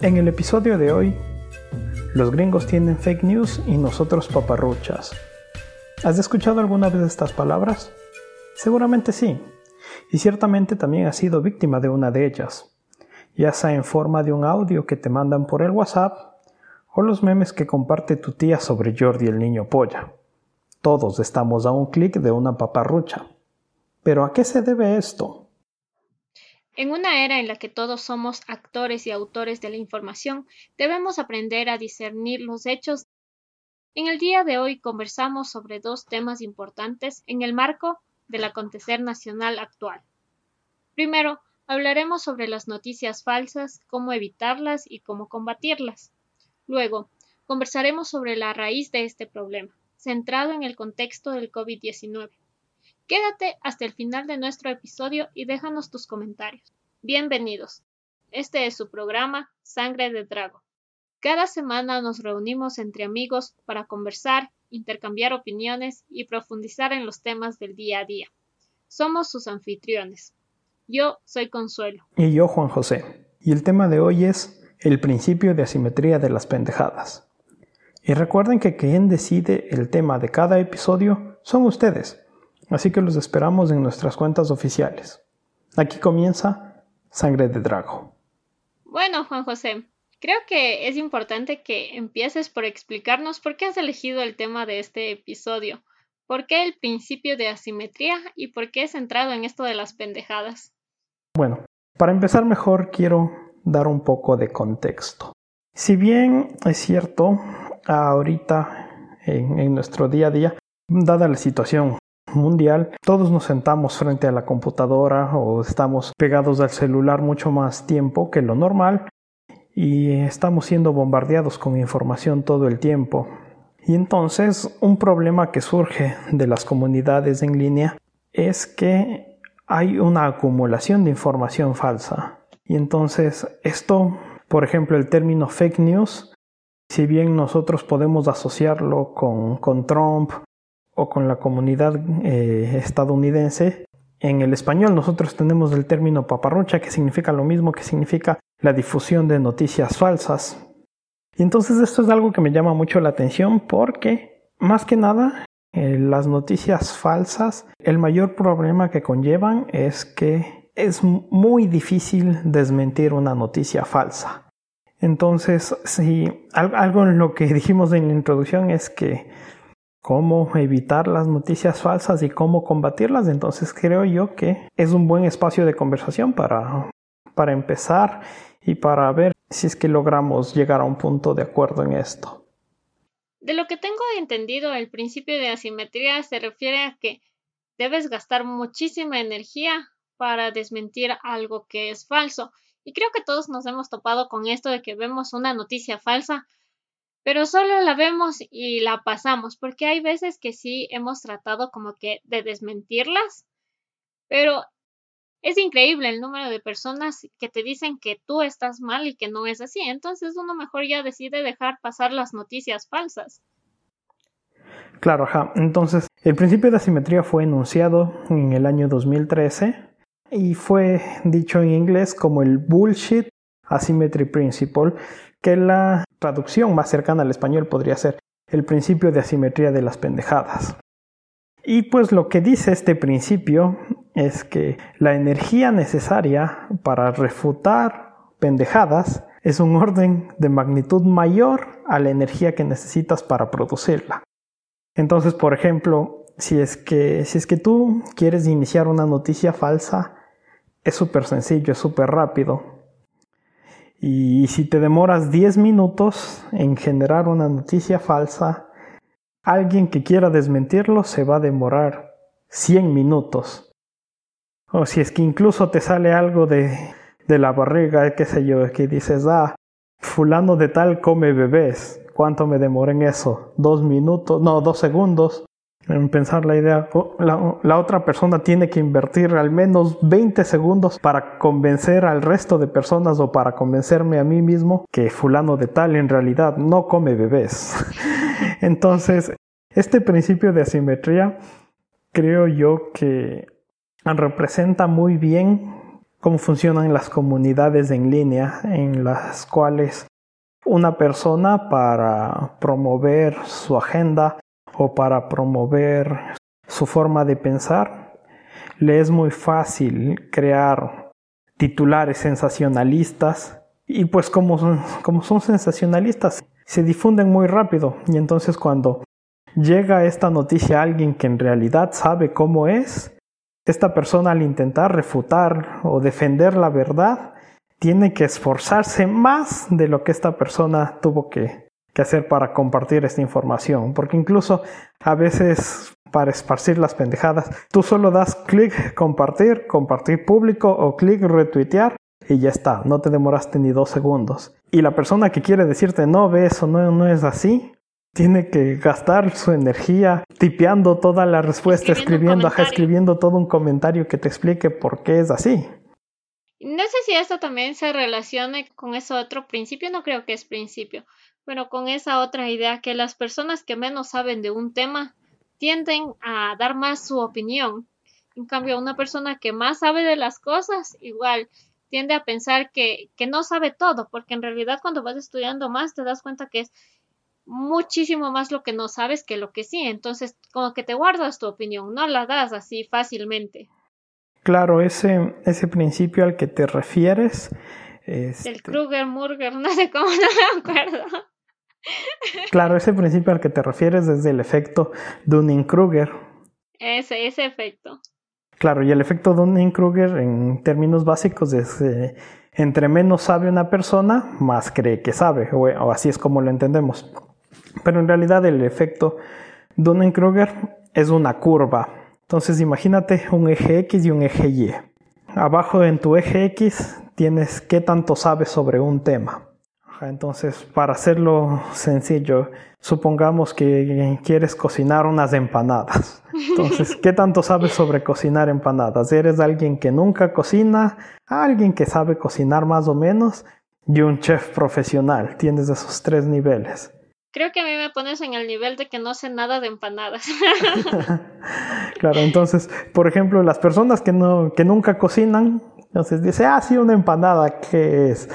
En el episodio de hoy, los gringos tienen fake news y nosotros paparruchas. ¿Has escuchado alguna vez estas palabras? Seguramente sí, y ciertamente también has sido víctima de una de ellas, ya sea en forma de un audio que te mandan por el WhatsApp o los memes que comparte tu tía sobre Jordi el niño polla. Todos estamos a un clic de una paparrucha. Pero ¿a qué se debe esto? En una era en la que todos somos actores y autores de la información, debemos aprender a discernir los hechos. En el día de hoy conversamos sobre dos temas importantes en el marco del acontecer nacional actual. Primero, hablaremos sobre las noticias falsas, cómo evitarlas y cómo combatirlas. Luego, conversaremos sobre la raíz de este problema, centrado en el contexto del COVID-19. Quédate hasta el final de nuestro episodio y déjanos tus comentarios. Bienvenidos. Este es su programa Sangre de Drago. Cada semana nos reunimos entre amigos para conversar, intercambiar opiniones y profundizar en los temas del día a día. Somos sus anfitriones. Yo soy Consuelo. Y yo Juan José. Y el tema de hoy es el principio de asimetría de las pendejadas. Y recuerden que quien decide el tema de cada episodio son ustedes así que los esperamos en nuestras cuentas oficiales. Aquí comienza Sangre de Drago. Bueno, Juan José, creo que es importante que empieces por explicarnos por qué has elegido el tema de este episodio, por qué el principio de asimetría y por qué es centrado en esto de las pendejadas. Bueno, para empezar mejor quiero dar un poco de contexto. Si bien es cierto, ahorita en, en nuestro día a día, dada la situación mundial, todos nos sentamos frente a la computadora o estamos pegados al celular mucho más tiempo que lo normal y estamos siendo bombardeados con información todo el tiempo. Y entonces un problema que surge de las comunidades en línea es que hay una acumulación de información falsa. Y entonces esto, por ejemplo, el término fake news, si bien nosotros podemos asociarlo con, con Trump o con la comunidad eh, estadounidense. En el español nosotros tenemos el término paparrucha que significa lo mismo que significa la difusión de noticias falsas. Y entonces esto es algo que me llama mucho la atención porque más que nada eh, las noticias falsas, el mayor problema que conllevan es que es muy difícil desmentir una noticia falsa. Entonces, si algo en lo que dijimos en la introducción es que cómo evitar las noticias falsas y cómo combatirlas. Entonces creo yo que es un buen espacio de conversación para, para empezar y para ver si es que logramos llegar a un punto de acuerdo en esto. De lo que tengo entendido, el principio de asimetría se refiere a que debes gastar muchísima energía para desmentir algo que es falso. Y creo que todos nos hemos topado con esto de que vemos una noticia falsa pero solo la vemos y la pasamos, porque hay veces que sí hemos tratado como que de desmentirlas, pero es increíble el número de personas que te dicen que tú estás mal y que no es así, entonces uno mejor ya decide dejar pasar las noticias falsas. Claro, ajá. Entonces, el principio de asimetría fue enunciado en el año 2013 y fue dicho en inglés como el Bullshit Asymmetry Principle, que la traducción más cercana al español podría ser el principio de asimetría de las pendejadas. Y pues lo que dice este principio es que la energía necesaria para refutar pendejadas es un orden de magnitud mayor a la energía que necesitas para producirla. Entonces, por ejemplo, si es que, si es que tú quieres iniciar una noticia falsa, es súper sencillo, es súper rápido. Y si te demoras 10 minutos en generar una noticia falsa, alguien que quiera desmentirlo se va a demorar 100 minutos. O si es que incluso te sale algo de, de la barriga, qué sé yo, que dices, ah, fulano de tal come bebés. ¿Cuánto me demoré en eso? ¿Dos minutos? No, dos segundos en pensar la idea. La, otra persona tiene que invertir al menos 20 segundos para convencer al resto de personas o para convencerme a mí mismo que fulano de tal en realidad no come bebés. Entonces, este principio de asimetría creo yo que representa muy bien cómo funcionan las comunidades en línea en las cuales una persona para promover su agenda o para promover su forma de pensar, le es muy fácil crear titulares sensacionalistas. Y pues como son, como son sensacionalistas se difunden muy rápido. Y entonces cuando llega esta noticia a alguien que en realidad sabe cómo es, esta persona al intentar refutar o defender la verdad tiene que esforzarse más de lo que esta persona tuvo que, que hacer para compartir esta información, porque incluso a veces para esparcir las pendejadas. Tú solo das clic compartir, compartir público o clic retuitear y ya está, no te demoraste ni dos segundos. Y la persona que quiere decirte no, ve eso no, no es así, tiene que gastar su energía tipeando toda la respuesta, escribiendo, escribiendo todo un comentario que te explique por qué es así. No sé si esto también se relacione con ese otro principio, no creo que es principio, pero con esa otra idea que las personas que menos saben de un tema tienden a dar más su opinión. En cambio, una persona que más sabe de las cosas, igual tiende a pensar que, que no sabe todo, porque en realidad cuando vas estudiando más te das cuenta que es muchísimo más lo que no sabes que lo que sí. Entonces, como que te guardas tu opinión, no la das así fácilmente. Claro, ese, ese principio al que te refieres. Este... El Kruger-Murger, no sé cómo, no me acuerdo. Claro, ese principio al que te refieres es el efecto Dunning-Kruger. Ese, ese efecto. Claro, y el efecto Dunning-Kruger en términos básicos es eh, entre menos sabe una persona, más cree que sabe, o, así es como lo entendemos. Pero en realidad el efecto Dunning-Kruger es una curva. Entonces imagínate un eje X y un eje Y. Abajo en tu eje X tienes qué tanto sabes sobre un tema. Entonces, para hacerlo sencillo, supongamos que quieres cocinar unas empanadas. Entonces, ¿qué tanto sabes sobre cocinar empanadas? ¿Eres alguien que nunca cocina, alguien que sabe cocinar más o menos y un chef profesional? Tienes esos tres niveles. Creo que a mí me pones en el nivel de que no sé nada de empanadas. claro, entonces, por ejemplo, las personas que, no, que nunca cocinan entonces dice, ah, sí, una empanada, que es?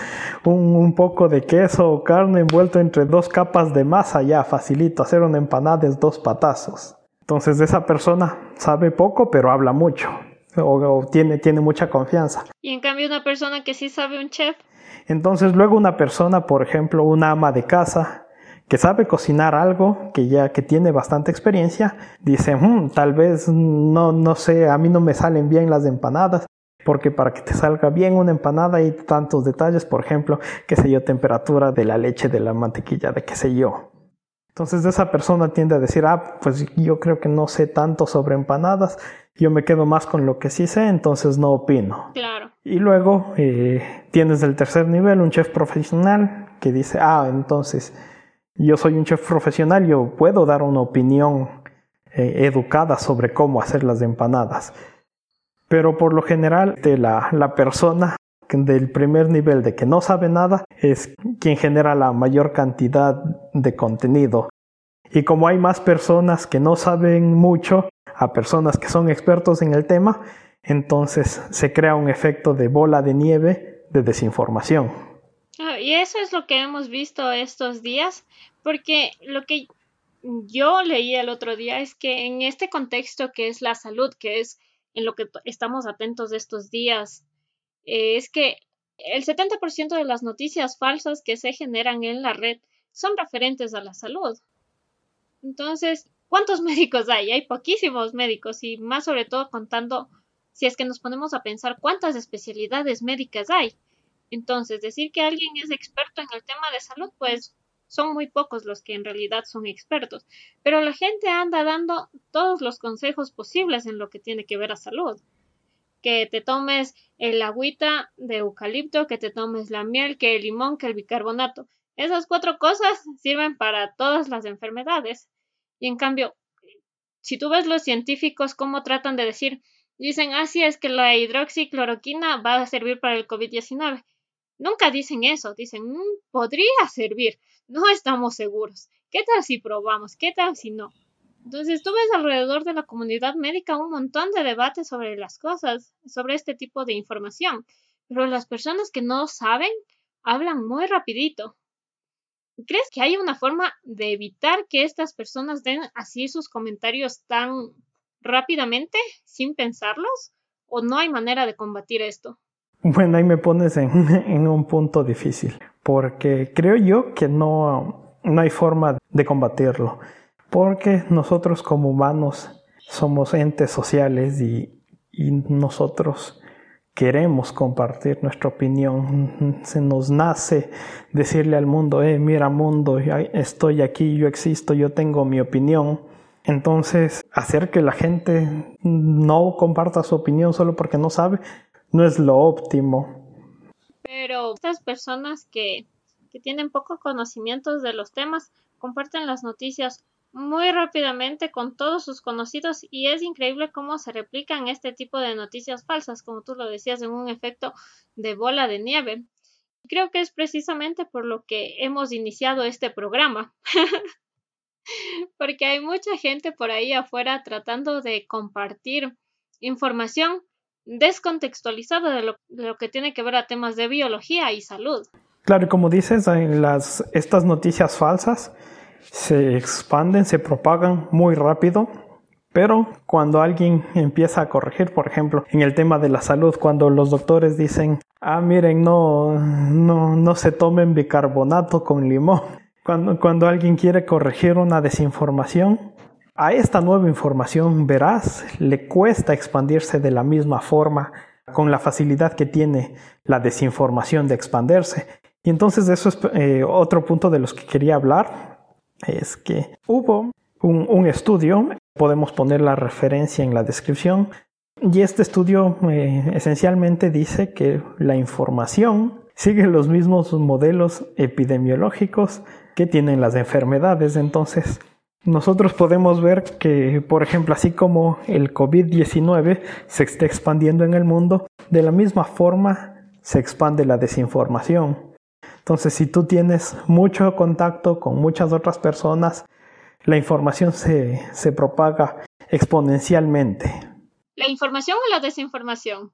Un, poco de queso o carne envuelto entre dos capas de masa, ya, facilito, hacer una empanada es dos patazos. Entonces esa persona sabe poco, pero habla mucho, o, tiene, tiene mucha confianza. Y en cambio una persona que sí sabe un chef. Entonces luego una persona, por ejemplo, una ama de casa, que sabe cocinar algo, que ya que tiene bastante experiencia, dice, hmm, tal vez no, no sé, a mí no me salen bien las empanadas, porque para que te salga bien una empanada hay tantos detalles, por ejemplo, qué sé yo, temperatura de la leche, de la mantequilla, de qué sé yo. Entonces esa persona tiende a decir, ah, pues yo creo que no sé tanto sobre empanadas, yo me quedo más con lo que sí sé, entonces no opino. Claro. Y luego eh, tienes el tercer nivel, un chef profesional, que dice, ah, entonces yo soy un chef profesional, yo puedo dar una opinión eh, educada sobre cómo hacer las empanadas pero por lo general de la, la persona del primer nivel de que no sabe nada es quien genera la mayor cantidad de contenido. Y como hay más personas que no saben mucho a personas que son expertos en el tema, entonces se crea un efecto de bola de nieve de desinformación. Ah, y eso es lo que hemos visto estos días, porque lo que yo leí el otro día es que en este contexto que es la salud, que es en lo que estamos atentos de estos días, eh, es que el 70% de las noticias falsas que se generan en la red son referentes a la salud. Entonces, ¿cuántos médicos hay? Hay poquísimos médicos y más sobre todo contando si es que nos ponemos a pensar cuántas especialidades médicas hay. Entonces, decir que alguien es experto en el tema de salud, pues son muy pocos los que en realidad son expertos, pero la gente anda dando todos los consejos posibles en lo que tiene que ver a salud. Que te tomes el agüita de eucalipto, que te tomes la miel, que el limón, que el bicarbonato. Esas cuatro cosas sirven para todas las enfermedades. Y en cambio, si tú ves los científicos cómo tratan de decir, dicen, así es que la hidroxicloroquina va a servir para el COVID-19. Nunca dicen eso, dicen, mm, podría servir, no estamos seguros. ¿Qué tal si probamos? ¿Qué tal si no? Entonces tú ves alrededor de la comunidad médica un montón de debates sobre las cosas, sobre este tipo de información, pero las personas que no saben hablan muy rapidito. ¿Crees que hay una forma de evitar que estas personas den así sus comentarios tan rápidamente, sin pensarlos? ¿O no hay manera de combatir esto? Bueno, ahí me pones en, un punto difícil, porque creo yo que no, no hay forma de combatirlo, porque nosotros como humanos somos entes sociales y, y nosotros queremos compartir nuestra opinión. Se nos nace decirle al mundo, eh, mira mundo, estoy aquí, yo existo, yo tengo mi opinión. Entonces, hacer que la gente no comparta su opinión solo porque no sabe, no es lo óptimo. Pero estas personas que, que tienen poco conocimiento de los temas comparten las noticias muy rápidamente con todos sus conocidos y es increíble cómo se replican este tipo de noticias falsas, como tú lo decías, en un efecto de bola de nieve. Creo que es precisamente por lo que hemos iniciado este programa. Porque hay mucha gente por ahí afuera tratando de compartir información descontextualizada de lo, que tiene que ver a temas de biología y salud. Claro, y como dices, estas noticias falsas se expanden, se propagan muy rápido. Pero cuando alguien empieza a corregir, por ejemplo, en el tema de la salud, cuando los doctores dicen, ah, miren, no, no, no se tomen bicarbonato con limón. Cuando, cuando alguien quiere corregir una desinformación, a esta nueva información veraz le cuesta expandirse de la misma forma, con la facilidad que tiene la desinformación de expandirse. Y entonces eso es eh, otro punto de los que quería hablar, es que hubo un, estudio, podemos poner la referencia en la descripción, y este estudio eh, esencialmente dice que la información sigue los mismos modelos epidemiológicos que tienen las enfermedades. Entonces, nosotros podemos ver que, por ejemplo, así como el COVID-19 se está expandiendo en el mundo, de la misma forma se expande la desinformación. Entonces, si tú tienes mucho contacto con muchas otras personas, la información se, se propaga exponencialmente. ¿La información o la desinformación?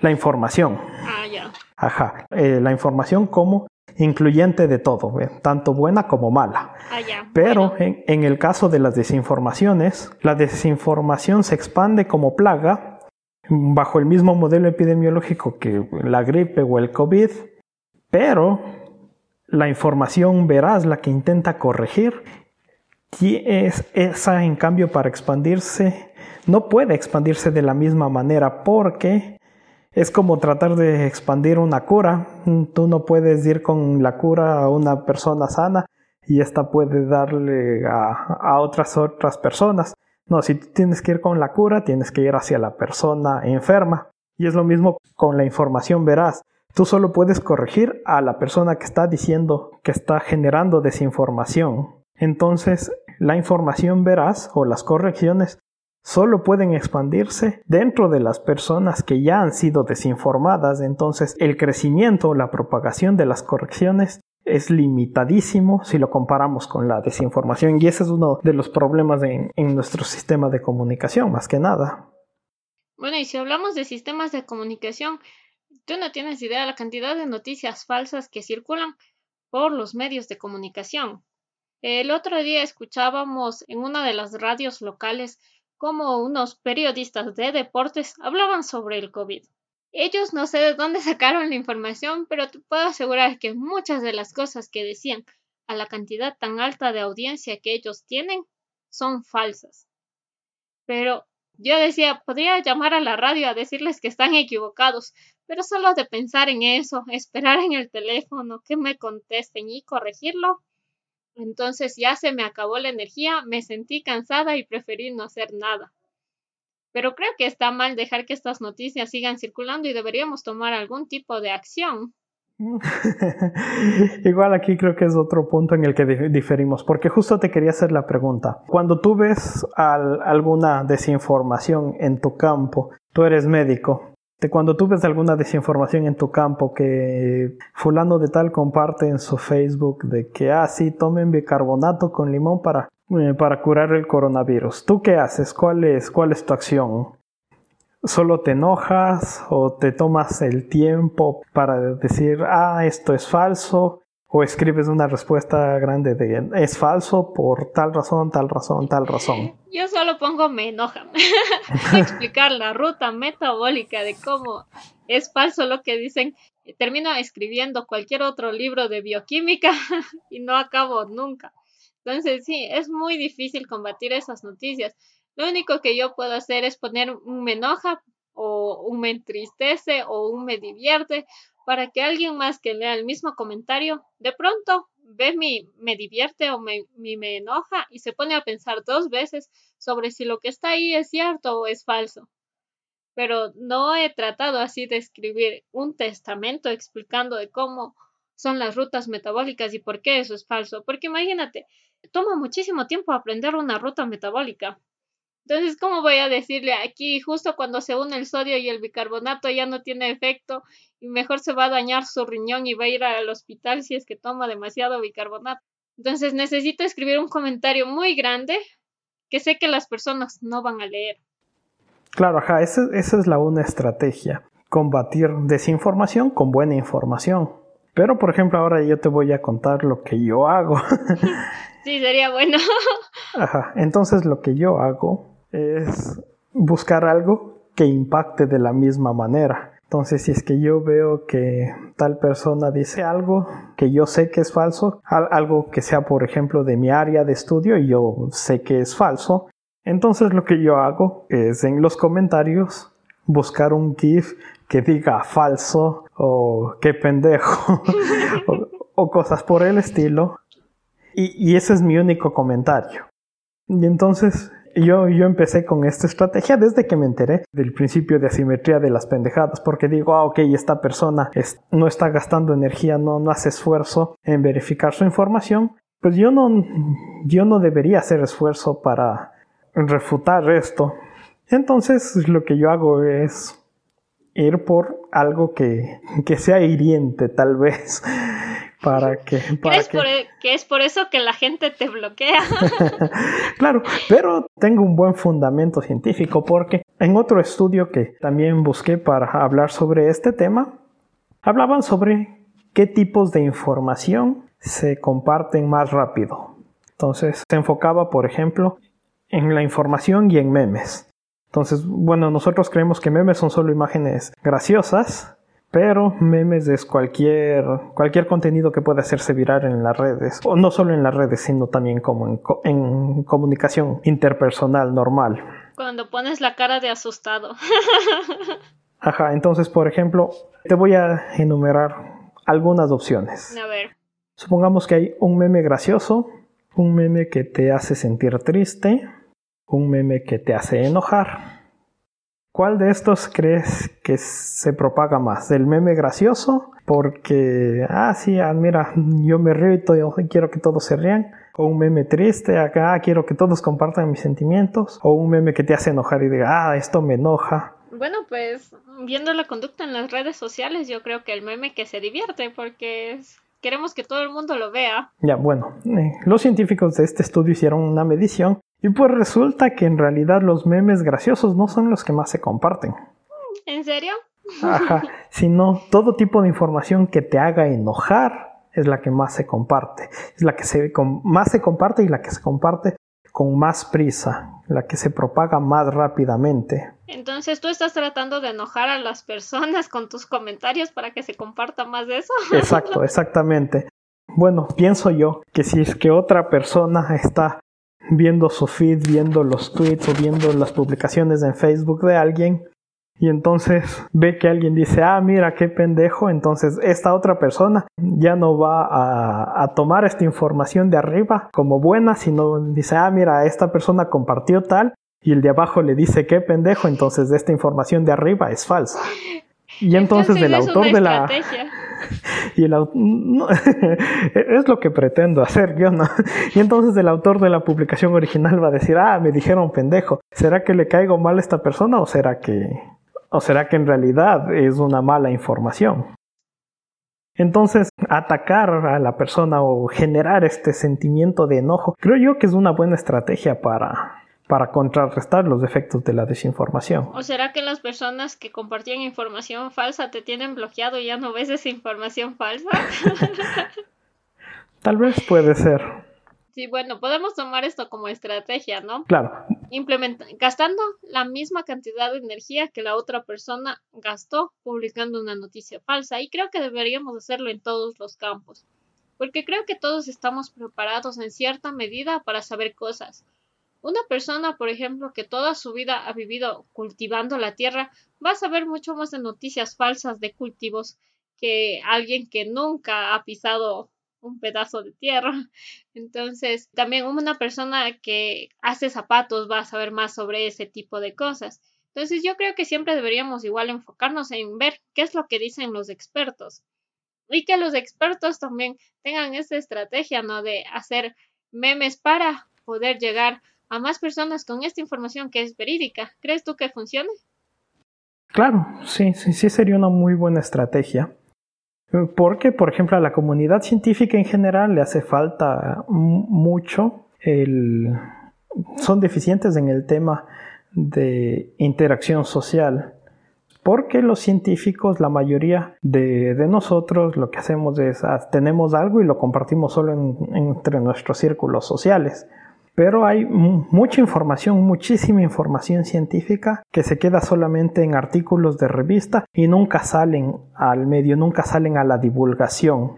La información. Ah, ya. Ajá. Eh, la información como incluyente de todo, ¿eh? tanto buena como mala. Ah. Pero en, en el caso de las desinformaciones, la desinformación se expande como plaga bajo el mismo modelo epidemiológico que la gripe o el COVID pero la información veraz, la que intenta corregir, es esa en cambio para expandirse, no puede expandirse de la misma manera porque es como tratar de expandir una cura. Tú no puedes ir con la cura a una persona sana y esta puede darle a, otras otras personas. No, si tienes que ir con la cura, tienes que ir hacia la persona enferma. Y es lo mismo con la información veraz. Tú solo puedes corregir a la persona que está diciendo, que está generando desinformación. Entonces, la información veraz o las correcciones solo pueden expandirse dentro de las personas que ya han sido desinformadas. Entonces, el crecimiento o la propagación de las correcciones es limitadísimo si lo comparamos con la desinformación y ese es uno de los problemas en, en nuestro sistema de comunicación, más que nada. Bueno, y si hablamos de sistemas de comunicación, Tú no tienes idea de la cantidad de noticias falsas que circulan por los medios de comunicación. El otro día escuchábamos en una de las radios locales cómo unos periodistas de deportes hablaban sobre el COVID. Ellos no sé de dónde sacaron la información, pero te puedo asegurar que muchas de las cosas que decían a la cantidad tan alta de audiencia que ellos tienen son falsas. Pero yo decía, podría llamar a la radio a decirles que están equivocados, pero solo de pensar en eso, esperar en el teléfono que me contesten y corregirlo, entonces ya se me acabó la energía, me sentí cansada y preferí no hacer nada. Pero creo que está mal dejar que estas noticias sigan circulando y deberíamos tomar algún tipo de acción. Igual aquí creo que es otro punto en el que diferimos, porque justo te quería hacer la pregunta. Cuando tú ves alguna desinformación en tu campo, tú eres médico, de cuando tú ves alguna desinformación en tu campo que fulano de tal comparte en su Facebook de que, ah, sí, tomen bicarbonato con limón para eh, para curar el coronavirus. ¿Tú qué haces? ¿Cuál es, cuál es tu acción? ¿Solo te enojas o te tomas el tiempo para decir, ah, esto es falso? ¿O escribes una respuesta grande de, es falso por tal razón, tal razón, tal razón? Yo solo pongo me enoja. explicar la ruta metabólica de cómo es falso lo que dicen. Termino escribiendo cualquier otro libro de bioquímica y no acabo nunca. Entonces, sí, es muy difícil combatir esas noticias. Lo único que yo puedo hacer es poner un me enoja o un me entristece o un me divierte para que alguien más que lea el mismo comentario de pronto ve mi me divierte o me, me enoja y se pone a pensar dos veces sobre si lo que está ahí es cierto o es falso. Pero no he tratado así de escribir un testamento explicando de cómo son las rutas metabólicas y por qué eso es falso. Porque imagínate, toma muchísimo tiempo aprender una ruta metabólica. Entonces, ¿cómo voy a decirle aquí, justo cuando se une el sodio y el bicarbonato ya no tiene efecto y mejor se va a dañar su riñón y va a ir al hospital si es que toma demasiado bicarbonato? Entonces, necesito escribir un comentario muy grande que sé que las personas no van a leer. Claro, ajá, esa, esa es la una estrategia, combatir desinformación con buena información. Pero, por ejemplo, ahora yo te voy a contar lo que yo hago. sí, sería bueno. Ajá, entonces lo que yo hago es buscar algo que impacte de la misma manera. Entonces, si es que yo veo que tal persona dice algo que yo sé que es falso, algo que sea, por ejemplo, de mi área de estudio y yo sé que es falso, entonces lo que yo hago es en los comentarios buscar un GIF que diga falso o qué pendejo o, cosas por el estilo. y ese es mi único comentario. Y entonces yo, yo empecé con esta estrategia desde que me enteré del principio de asimetría de las pendejadas, porque digo, ah, ok, esta persona no está gastando energía, no, no hace esfuerzo en verificar su información, pues yo no, yo no debería hacer esfuerzo para refutar esto. Entonces lo que yo hago es ir por algo que, que sea hiriente tal vez para que... Para ¿Crees. E, que es por eso que la gente te bloquea? claro, pero tengo un buen fundamento científico porque en otro estudio que también busqué para hablar sobre este tema, hablaban sobre qué tipos de información se comparten más rápido. Entonces se enfocaba, por ejemplo, en la información y en memes. Entonces, bueno, nosotros creemos que memes son solo imágenes graciosas pero memes es cualquier, cualquier contenido que pueda hacerse viral en las redes, o no solo en las redes, sino también como en, en comunicación interpersonal normal. Cuando pones la cara de asustado. Ajá, entonces, por ejemplo, te voy a enumerar algunas opciones. A ver. Supongamos que hay un meme gracioso, un meme que te hace sentir triste, un meme que te hace enojar, ¿Cuál de estos crees que se propaga más? ¿El meme gracioso? Porque, ah, sí, ah, mira, yo me río y quiero que todos se rían. O un meme triste, acá ah, quiero que todos compartan mis sentimientos. O un meme que te hace enojar y diga, ah, esto me enoja. Bueno, pues viendo la conducta en las redes sociales, yo creo que el meme que se divierte porque queremos que todo el mundo lo vea. Ya, bueno, eh, los científicos de este estudio hicieron una medición y pues resulta que en realidad los memes graciosos no son los que más se comparten. ¿En serio? Ajá, sino todo tipo de información que te haga enojar es la que más se comparte. Es la que se, más se comparte y la que se comparte con más prisa, la que se propaga más rápidamente. Entonces tú estás tratando de enojar a las personas con tus comentarios para que se comparta más de eso. Exacto, exactamente. Bueno, pienso yo que si es que otra persona está viendo su feed, viendo los tweets o viendo las publicaciones en Facebook de alguien y entonces ve que alguien dice, ah, mira, qué pendejo, entonces esta otra persona ya no va a, tomar esta información de arriba como buena, sino dice, ah, mira, esta persona compartió tal y el de abajo le dice, qué pendejo, entonces esta información de arriba es falsa. Y entonces, del autor de la... y el es lo que pretendo hacer yo, ¿no? Y entonces el autor de la publicación original va a decir, ah, me dijeron pendejo, ¿será que le caigo mal a esta persona o será que, o será que en realidad es una mala información? Entonces, atacar a la persona o generar este sentimiento de enojo, creo yo que es una buena estrategia para, para contrarrestar los efectos de la desinformación. ¿O será que las personas que compartían información falsa te tienen bloqueado y ya no ves esa información falsa? Tal vez puede ser. Sí, bueno, podemos tomar esto como estrategia, ¿no? Claro. gastando la misma cantidad de energía que la otra persona gastó publicando una noticia falsa. Y creo que deberíamos hacerlo en todos los campos. Porque creo que todos estamos preparados en cierta medida para saber cosas. Una persona, por ejemplo, que toda su vida ha vivido cultivando la tierra, va a saber mucho más de noticias falsas de cultivos que alguien que nunca ha pisado un pedazo de tierra. Entonces, también una persona que hace zapatos va a saber más sobre ese tipo de cosas. Entonces, yo creo que siempre deberíamos igual enfocarnos en ver qué es lo que dicen los expertos. Y que los expertos también tengan esta estrategia, ¿no? De hacer memes para poder llegar a más personas con esta información que es verídica. ¿Crees tú que funcione? Claro, sí, sí, sí sería una muy buena estrategia. Porque, por ejemplo, a la comunidad científica en general le hace falta mucho el... son deficientes en el tema de interacción social. Porque los científicos, la mayoría de, nosotros, lo que hacemos es, ah, tenemos algo y lo compartimos solo entre nuestros círculos sociales. Pero hay mucha información, muchísima información científica que se queda solamente en artículos de revista y nunca salen al medio, nunca salen a la divulgación.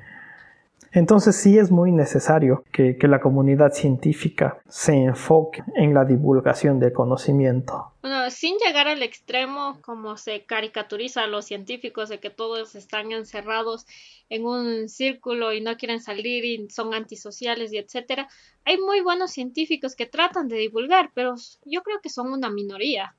Entonces sí es muy necesario que, la comunidad científica se enfoque en la divulgación de conocimiento. Bueno, sin llegar al extremo como se caricaturiza a los científicos de que todos están encerrados en un círculo y no quieren salir y son antisociales y etcétera. Hay muy buenos científicos que tratan de divulgar, pero yo creo que son una minoría.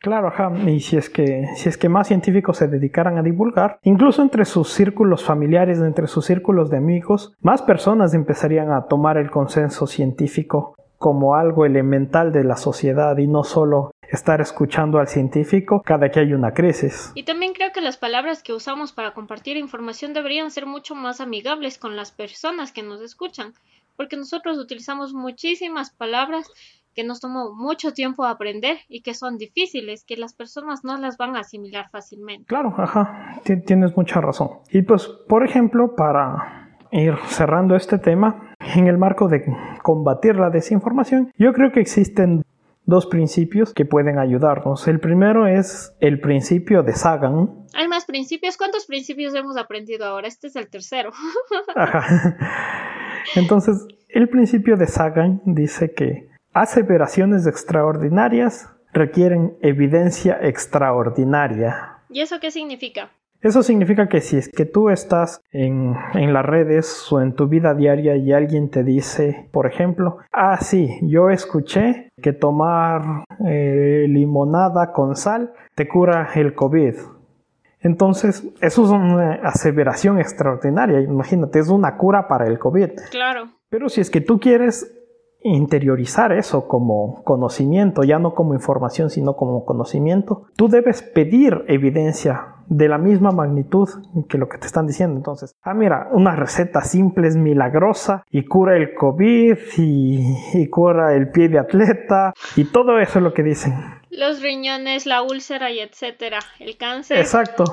Claro, ajá. Y si es que si es que más científicos se dedicaran a divulgar, incluso entre sus círculos familiares, entre sus círculos de amigos, más personas empezarían a tomar el consenso científico como algo elemental de la sociedad y no solo estar escuchando al científico cada que hay una crisis. Y también creo que las palabras que usamos para compartir información deberían ser mucho más amigables con las personas que nos escuchan, porque nosotros utilizamos muchísimas palabras que nos tomó mucho tiempo aprender y que son difíciles, que las personas no las van a asimilar fácilmente. Claro, ajá, tienes mucha razón. Y pues, por ejemplo, para ir cerrando este tema, en el marco de combatir la desinformación, yo creo que existen dos principios que pueden ayudarnos. El primero es el principio de Sagan. Hay más principios. ¿Cuántos principios hemos aprendido ahora? Este es el tercero. Ajá. Entonces, el principio de Sagan dice que Aseveraciones extraordinarias requieren evidencia extraordinaria. ¿Y eso qué significa? Eso significa que si es que tú estás en, las redes o en tu vida diaria y alguien te dice, por ejemplo, ah, sí, yo escuché que tomar eh, limonada con sal te cura el COVID. Entonces, eso es una aseveración extraordinaria. Imagínate, es una cura para el COVID. Claro. Pero si es que tú quieres interiorizar eso como conocimiento, ya no como información, sino como conocimiento, tú debes pedir evidencia de la misma magnitud que lo que te están diciendo. Entonces, ah, mira, una receta simple es milagrosa y cura el COVID y, y cura el pie de atleta y todo eso es lo que dicen. Los riñones, la úlcera y etcétera, el cáncer. Exacto.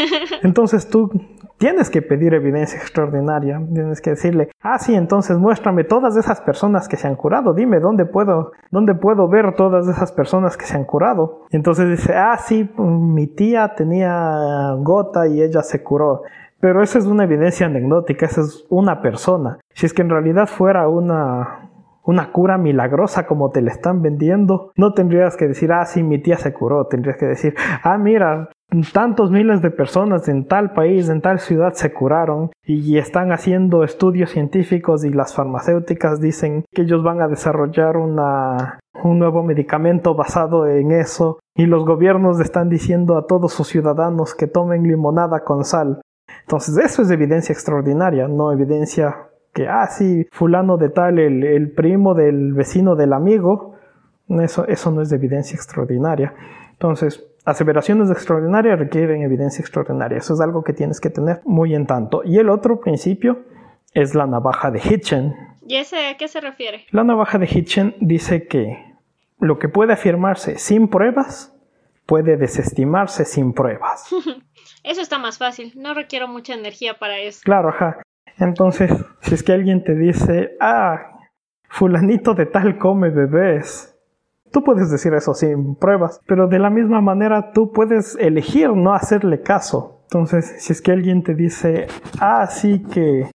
Entonces tú tienes que pedir evidencia extraordinaria, tienes que decirle, ah, sí, entonces muéstrame todas esas personas que se han curado, dime dónde puedo, dónde puedo ver todas esas personas que se han curado. entonces dice, ah, sí, mi tía tenía gota y ella se curó. Pero esa es una evidencia anecdótica, esa es una persona. Si es que en realidad fuera una, una cura milagrosa como te la están vendiendo, no tendrías que decir, ah, sí, mi tía se curó, tendrías que decir, ah, mira, tantos miles de personas en tal país, en tal ciudad se curaron y están haciendo estudios científicos y las farmacéuticas dicen que ellos van a desarrollar una, un nuevo medicamento basado en eso y los gobiernos están diciendo a todos sus ciudadanos que tomen limonada con sal. Entonces eso es evidencia extraordinaria, no evidencia que, ah, sí, fulano de tal, el, el primo del vecino del amigo, eso, eso no es de evidencia extraordinaria. Entonces, aseveraciones extraordinarias requieren evidencia extraordinaria. Eso es algo que tienes que tener muy en tanto. Y el otro principio es la navaja de Hitchen. ¿Y ese a qué se refiere? La navaja de Hitchen dice que lo que puede afirmarse sin pruebas puede desestimarse sin pruebas. eso está más fácil. No requiero mucha energía para eso. Claro, ajá. Entonces, si es que alguien te dice, ah, fulanito de tal come bebés, Tú puedes decir eso sin pruebas, pero de la misma manera tú puedes elegir no hacerle caso. Entonces, si es que alguien te dice, ah, sí que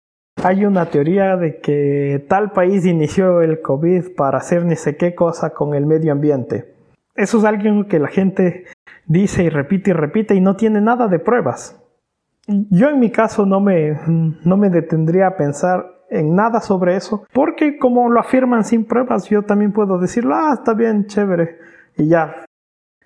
hay una teoría de que tal país inició el COVID para hacer ni sé qué cosa con el medio ambiente. Eso es algo que la gente dice y repite y repite y no tiene nada de pruebas. Yo en mi caso no me, no me detendría a pensar en nada sobre eso, porque como lo afirman sin pruebas, yo también puedo decirlo, ah, está bien, chévere, y ya,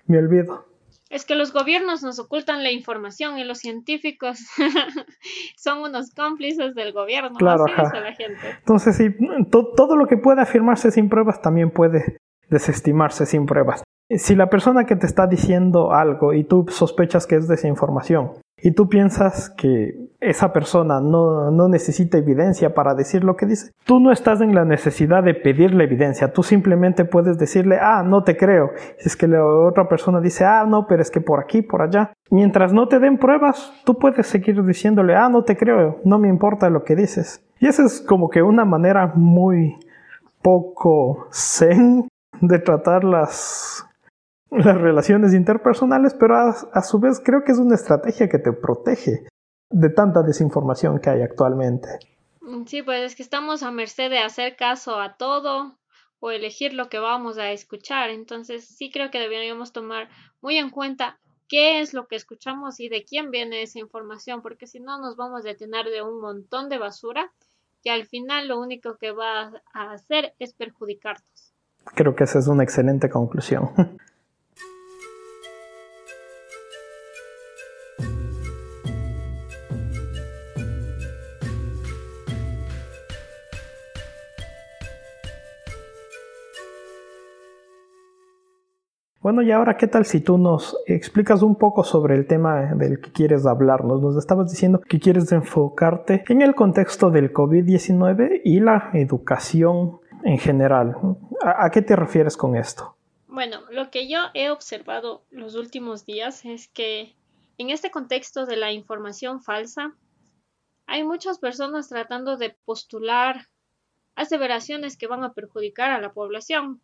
me olvido. Es que los gobiernos nos ocultan la información y los científicos son unos cómplices del gobierno. Claro, la gente. Entonces, sí, todo lo que puede afirmarse sin pruebas también puede desestimarse sin pruebas. Si la persona que te está diciendo algo y tú sospechas que es desinformación y tú piensas que esa persona no, no, necesita evidencia para decir lo que dice. Tú no estás en la necesidad de pedirle evidencia, tú simplemente puedes decirle, ah, no te creo. Si es que la otra persona dice, ah, no, pero es que por aquí, por allá. Mientras no te den pruebas, tú puedes seguir diciéndole, ah, no te creo, no me importa lo que dices. Y esa es como que una manera muy poco zen de tratar las las relaciones interpersonales, pero a, a, su vez creo que es una estrategia que te protege de tanta desinformación que hay actualmente. Mm, sí, pues es que estamos a merced de hacer caso a todo o elegir lo que vamos a escuchar. Entonces sí creo que deberíamos tomar muy en cuenta qué es lo que escuchamos y de quién viene esa información, porque si no nos vamos a llenar de un montón de basura que al final lo único que va a hacer es perjudicarnos. Creo que esa es una excelente conclusión. Bueno, y ahora, ¿qué tal si tú nos explicas un poco sobre el tema del que quieres hablarnos? Nos estabas diciendo que quieres enfocarte en el contexto del COVID-19 y la educación en general. ¿A, qué te refieres con esto? Bueno, lo que yo he observado los últimos días es que en este contexto de la información falsa, hay muchas personas tratando de postular aseveraciones que van a perjudicar a la población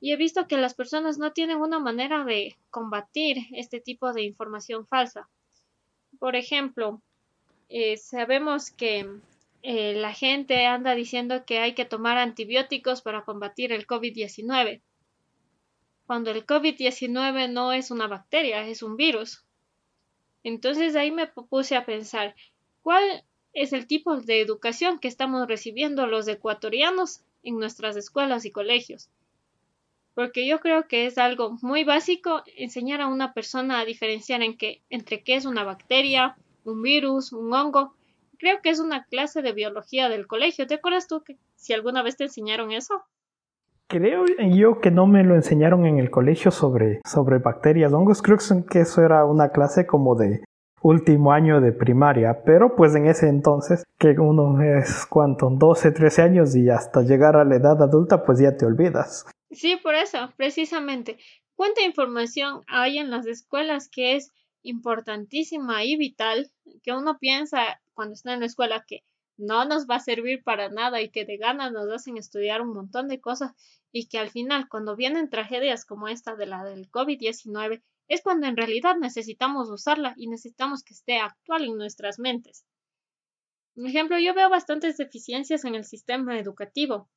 y he visto que las personas no tienen una manera de combatir este tipo de información falsa. Por ejemplo, eh, sabemos que eh, la gente anda diciendo que hay que tomar antibióticos para combatir el COVID-19, cuando el COVID-19 no es una bacteria, es un virus. Entonces ahí me puse a pensar, ¿cuál es el tipo de educación que estamos recibiendo los ecuatorianos en nuestras escuelas y colegios? Porque yo creo que es algo muy básico enseñar a una persona a diferenciar entre qué es una bacteria, un virus, un hongo. Creo que es una clase de biología del colegio. ¿Te acuerdas tú que si alguna vez te enseñaron eso? Creo yo que no me lo enseñaron en el colegio sobre, sobre bacterias, hongos. Creo que eso era una clase como de último año de primaria, pero pues en ese entonces, que uno es cuánto, 12, 13 años y hasta llegar a la edad adulta, pues ya te olvidas. Sí, por eso, precisamente. ¿Cuánta información hay en las escuelas que es importantísima y vital, que uno piensa cuando está en la escuela que no nos va a servir para nada y que de ganas nos hacen estudiar un montón de cosas y que al final cuando vienen tragedias como esta de la del COVID-19 es cuando en realidad necesitamos usarla y necesitamos que esté actual en nuestras mentes. Por ejemplo, yo veo bastantes deficiencias en el sistema educativo,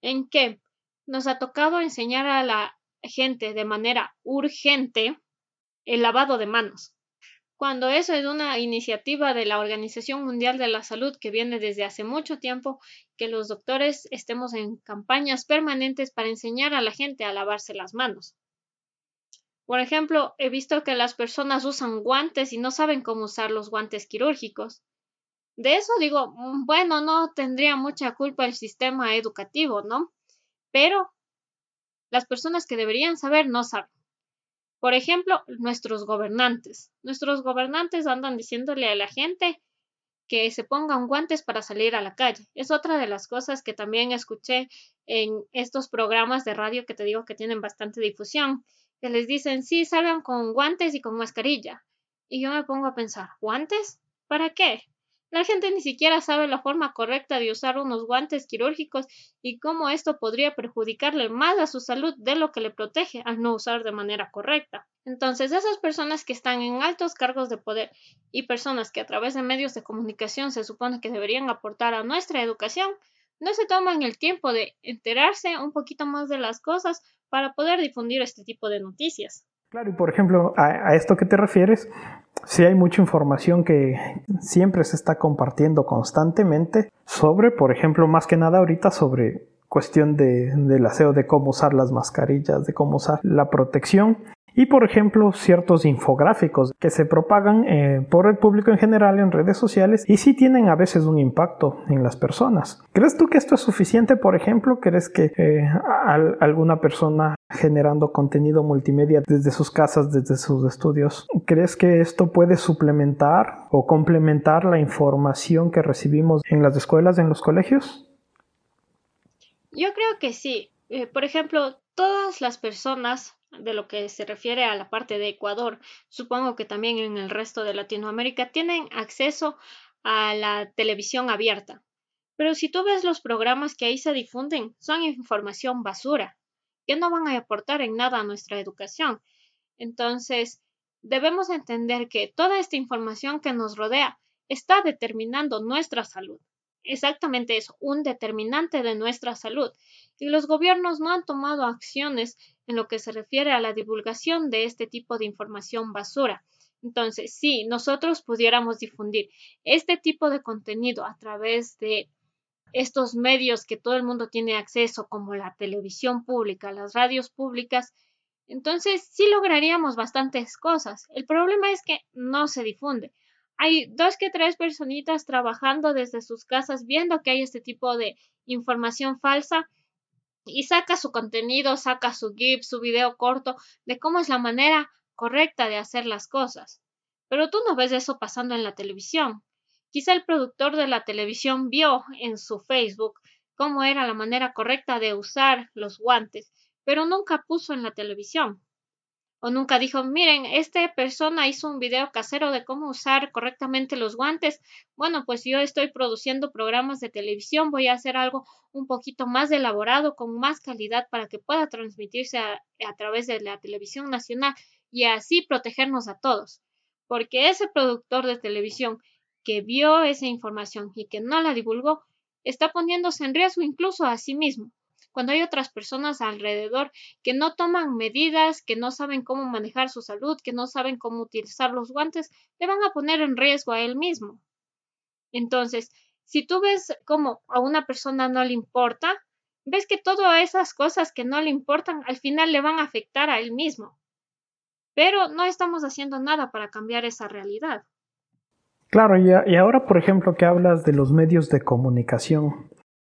en que nos ha tocado enseñar a la gente de manera urgente el lavado de manos, cuando eso es una iniciativa de la Organización Mundial de la Salud que viene desde hace mucho tiempo, que los doctores estemos en campañas permanentes para enseñar a la gente a lavarse las manos. Por ejemplo, he visto que las personas usan guantes y no saben cómo usar los guantes quirúrgicos. De eso digo, mm, bueno, no tendría mucha culpa el sistema educativo, ¿no? Pero las personas que deberían saber no saben. Por ejemplo, nuestros gobernantes. Nuestros gobernantes andan diciéndole a la gente que se pongan guantes para salir a la calle. Es otra de las cosas que también escuché en estos programas de radio que te digo que tienen bastante difusión, que les dicen, sí, salgan con guantes y con mascarilla. Y yo me pongo a pensar, ¿guantes? ¿Para qué? La gente ni siquiera sabe la forma correcta de usar unos guantes quirúrgicos y cómo esto podría perjudicarle más a su salud de lo que le protege al no usar de manera correcta. Entonces, esas personas que están en altos cargos de poder y personas que a través de medios de comunicación se supone que deberían aportar a nuestra educación, no se toman el tiempo de enterarse un poquito más de las cosas para poder difundir este tipo de noticias. Claro, y por ejemplo, a, esto que te refieres, sí hay mucha información que siempre se está compartiendo constantemente sobre, por ejemplo, más que nada ahorita sobre cuestión de, del aseo, de cómo usar las mascarillas, de cómo usar la protección y por ejemplo ciertos infográficos que se propagan eh, por el público en general en redes sociales y sí tienen a veces un impacto en las personas. ¿Crees tú que esto es suficiente, por ejemplo? ¿Crees que eh, alguna persona generando contenido multimedia desde sus casas, desde sus estudios, ¿crees que esto puede suplementar o complementar la información que recibimos en las escuelas, en los colegios? Yo creo que sí. Eh, por ejemplo, todas las personas de lo que se refiere a la parte de Ecuador, supongo que también en el resto de Latinoamérica, tienen acceso a la televisión abierta. Pero si tú ves los programas que ahí se difunden, son información basura, que no van a aportar en nada a nuestra educación. Entonces, debemos entender que toda esta información que nos rodea está determinando nuestra salud. Exactamente eso, un determinante de nuestra salud. Y los gobiernos no han tomado acciones en lo que se refiere a la divulgación de este tipo de información basura. Entonces, si nosotros pudiéramos difundir este tipo de contenido a través de estos medios que todo el mundo tiene acceso, como la televisión pública, las radios públicas, entonces sí lograríamos bastantes cosas. El problema es que no se difunde. Hay dos que tres personitas trabajando desde sus casas viendo que hay este tipo de información falsa y saca su contenido, saca su GIF, su video corto de cómo es la manera correcta de hacer las cosas. Pero tú no ves eso pasando en la televisión. Quizá el productor de la televisión vio en su Facebook cómo era la manera correcta de usar los guantes, pero nunca puso en la televisión o nunca dijo, miren, esta persona hizo un video casero de cómo usar correctamente los guantes. Bueno, pues yo estoy produciendo programas de televisión, voy a hacer algo un poquito más elaborado, con más calidad para que pueda transmitirse a, a través de la televisión nacional y así protegernos a todos. Porque ese productor de televisión que vio esa información y que no la divulgó, está poniéndose en riesgo incluso a sí mismo cuando hay otras personas alrededor que no toman medidas, que no saben cómo manejar su salud, que no saben cómo utilizar los guantes, le van a poner en riesgo a él mismo. Entonces, si tú ves cómo a una persona no le importa, ves que todas esas cosas que no le importan al final le van a afectar a él mismo. Pero no estamos haciendo nada para cambiar esa realidad. Claro, y, ahora, por ejemplo, que hablas de los medios de comunicación,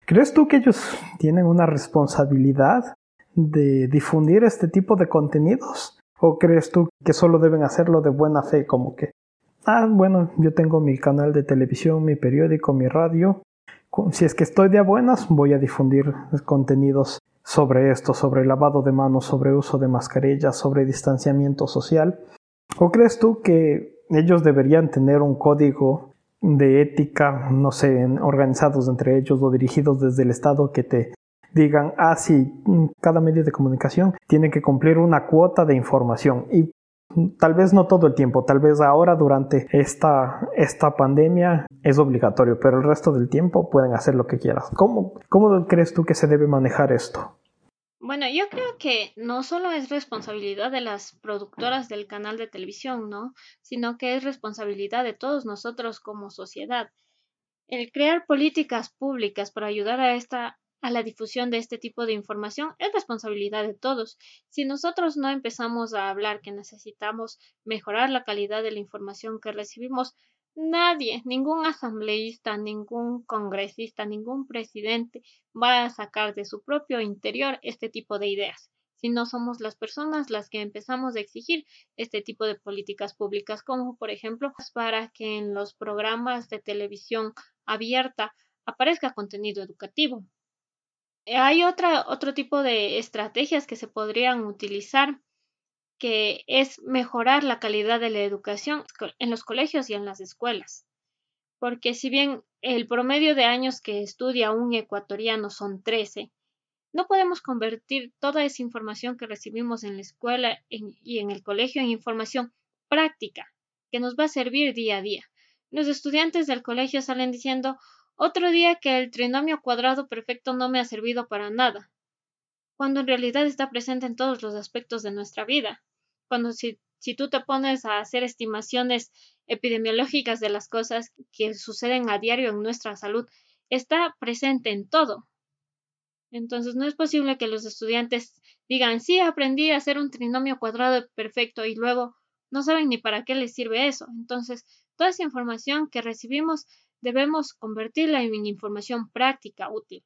¿Crees tú que ellos tienen una responsabilidad de difundir este tipo de contenidos? ¿O crees tú que solo deben hacerlo de buena fe, como que, ah, bueno, yo tengo mi canal de televisión, mi periódico, mi radio, si es que estoy de buenas, voy a difundir contenidos sobre esto, sobre lavado de manos, sobre uso de mascarillas, sobre distanciamiento social? ¿O crees tú que ellos deberían tener un código de ética, no sé, organizados entre ellos o dirigidos desde el Estado que te digan, ah, sí, cada medio de comunicación tiene que cumplir una cuota de información y tal vez no todo el tiempo, tal vez ahora durante esta, esta pandemia es obligatorio, pero el resto del tiempo pueden hacer lo que quieras. ¿Cómo, ¿Cómo crees tú que se debe manejar esto? Bueno, yo creo que no solo es responsabilidad de las productoras del canal de televisión, ¿no? Sino que es responsabilidad de todos nosotros como sociedad. El crear políticas públicas para ayudar a esta a la difusión de este tipo de información es responsabilidad de todos. Si nosotros no empezamos a hablar que necesitamos mejorar la calidad de la información que recibimos, Nadie, ningún asambleísta, ningún congresista, ningún presidente va a sacar de su propio interior este tipo de ideas. si no somos las personas las que empezamos a exigir este tipo de políticas públicas, como por ejemplo para que en los programas de televisión abierta aparezca contenido educativo. Hay otra, otro tipo de estrategias que se podrían utilizar que es mejorar la calidad de la educación en los colegios y en las escuelas. Porque si bien el promedio de años que estudia un ecuatoriano son 13, no podemos convertir toda esa información que recibimos en la escuela y en el colegio en información práctica, que nos va a servir día a día. Los estudiantes del colegio salen diciendo otro día que el trinomio cuadrado perfecto no me ha servido para nada, cuando en realidad está presente en todos los aspectos de nuestra vida. Cuando si, si tú te pones a hacer estimaciones epidemiológicas de las cosas que suceden a diario en nuestra salud, está presente en todo. Entonces no es posible que los estudiantes digan, sí, aprendí a hacer un trinomio cuadrado perfecto y luego no saben ni para qué les sirve eso. Entonces, toda esa información que recibimos debemos convertirla en información práctica útil.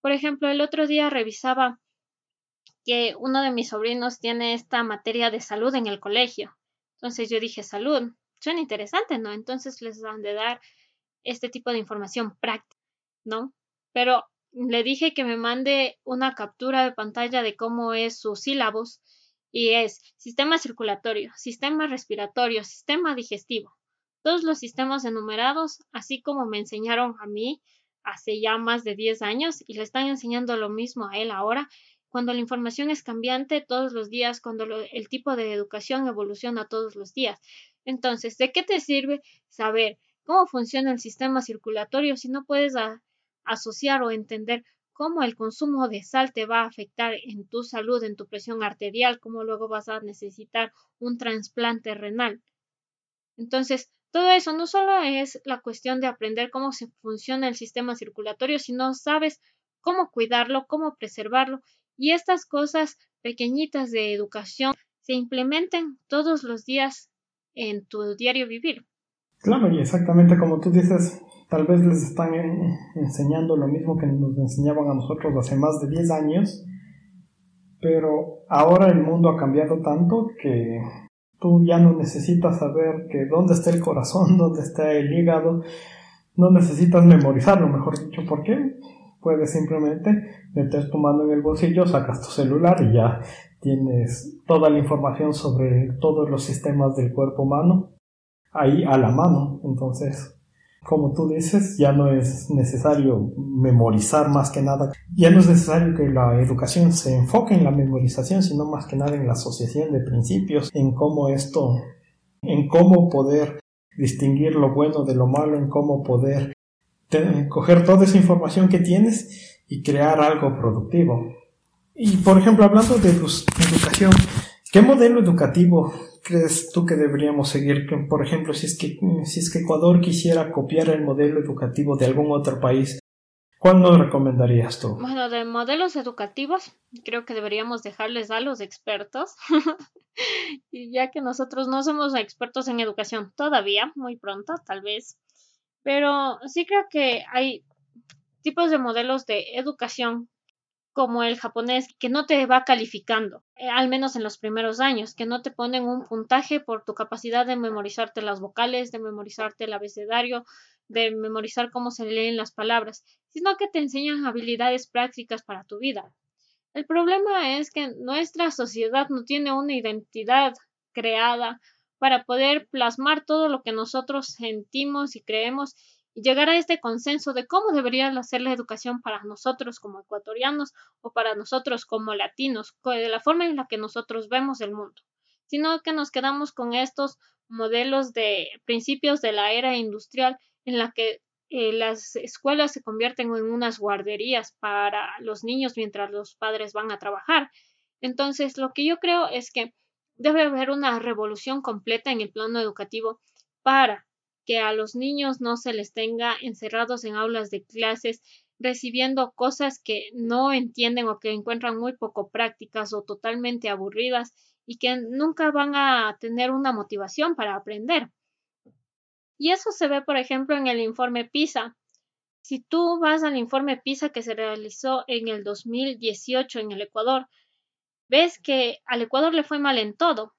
Por ejemplo, el otro día revisaba que uno de mis sobrinos tiene esta materia de salud en el colegio. Entonces yo dije, salud, suena interesante, ¿no? Entonces les van de dar este tipo de información práctica, ¿no? Pero le dije que me mande una captura de pantalla de cómo es su sílabos y es sistema circulatorio, sistema respiratorio, sistema digestivo. Todos los sistemas enumerados, así como me enseñaron a mí hace ya más de 10 años y le están enseñando lo mismo a él ahora, cuando la información es cambiante todos los días, cuando el tipo de educación evoluciona todos los días. Entonces, ¿de qué te sirve saber cómo funciona el sistema circulatorio si no puedes asociar o entender cómo el consumo de sal te va a afectar en tu salud, en tu presión arterial, cómo luego vas a necesitar un trasplante renal? Entonces, todo eso no solo es la cuestión de aprender cómo se funciona el sistema circulatorio, sino sabes cómo cuidarlo, cómo preservarlo y estas cosas pequeñitas de educación se implementen todos los días en tu diario vivir. Claro, y exactamente como tú dices, tal vez les están enseñando lo mismo que nos enseñaban a nosotros hace más de 10 años, pero ahora el mundo ha cambiado tanto que tú ya no necesitas saber que dónde está el corazón, dónde está el hígado, no necesitas memorizarlo, mejor dicho, ¿por qué? Puedes simplemente meter tu mano en el bolsillo, sacas tu celular y ya tienes toda la información sobre todos los sistemas del cuerpo humano ahí a la mano. Entonces, como tú dices, ya no es necesario memorizar más que nada. Ya no es necesario que la educación se enfoque en la memorización, sino más que nada en la asociación de principios, en cómo esto, en cómo poder distinguir lo bueno de lo malo, en cómo poder coger toda esa información que tienes y crear algo productivo. Y por ejemplo, hablando de educación, ¿qué modelo educativo crees tú que deberíamos seguir? Por ejemplo, si es que, si es que Ecuador quisiera copiar el modelo educativo de algún otro país, ¿cuál nos recomendarías tú? Bueno, de modelos educativos, creo que deberíamos dejarles a los expertos, y ya que nosotros no somos expertos en educación todavía, muy pronto, tal vez, pero sí creo que hay tipos de modelos de educación como el japonés, que no te va calificando, eh, al menos en los primeros años, que no te ponen un puntaje por tu capacidad de memorizarte las vocales, de memorizarte el abecedario, de memorizar cómo se leen las palabras, sino que te enseñan habilidades prácticas para tu vida. El problema es que nuestra sociedad no tiene una identidad creada para poder plasmar todo lo que nosotros sentimos y creemos llegar a este consenso de cómo debería ser la educación para nosotros como ecuatorianos o para nosotros como latinos, de la forma en la que nosotros vemos el mundo, sino que nos quedamos con estos modelos de principios de la era industrial en la que eh, las escuelas se convierten en unas guarderías para los niños mientras los padres van a trabajar. Entonces, lo que yo creo es que debe haber una revolución completa en el plano educativo para que a los niños no se les tenga encerrados en aulas de clases recibiendo cosas que no entienden o que encuentran muy poco prácticas o totalmente aburridas y que nunca van a tener una motivación para aprender. Y eso se ve, por ejemplo, en el informe PISA. Si tú vas al informe PISA que se realizó en el 2018 en el Ecuador, ves que al Ecuador le fue mal en todo.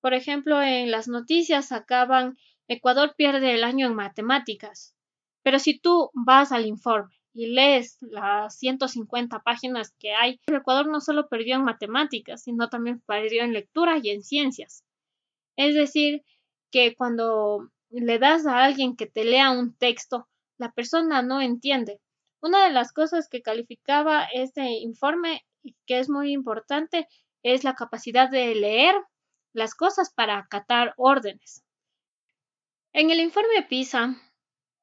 Por ejemplo, en las noticias sacaban Ecuador pierde el año en matemáticas. Pero si tú vas al informe y lees las 150 páginas que hay, el Ecuador no solo perdió en matemáticas, sino también perdió en lectura y en ciencias. Es decir, que cuando le das a alguien que te lea un texto, la persona no entiende. Una de las cosas que calificaba este informe que es muy importante es la capacidad de leer las cosas para acatar órdenes. En el informe PISA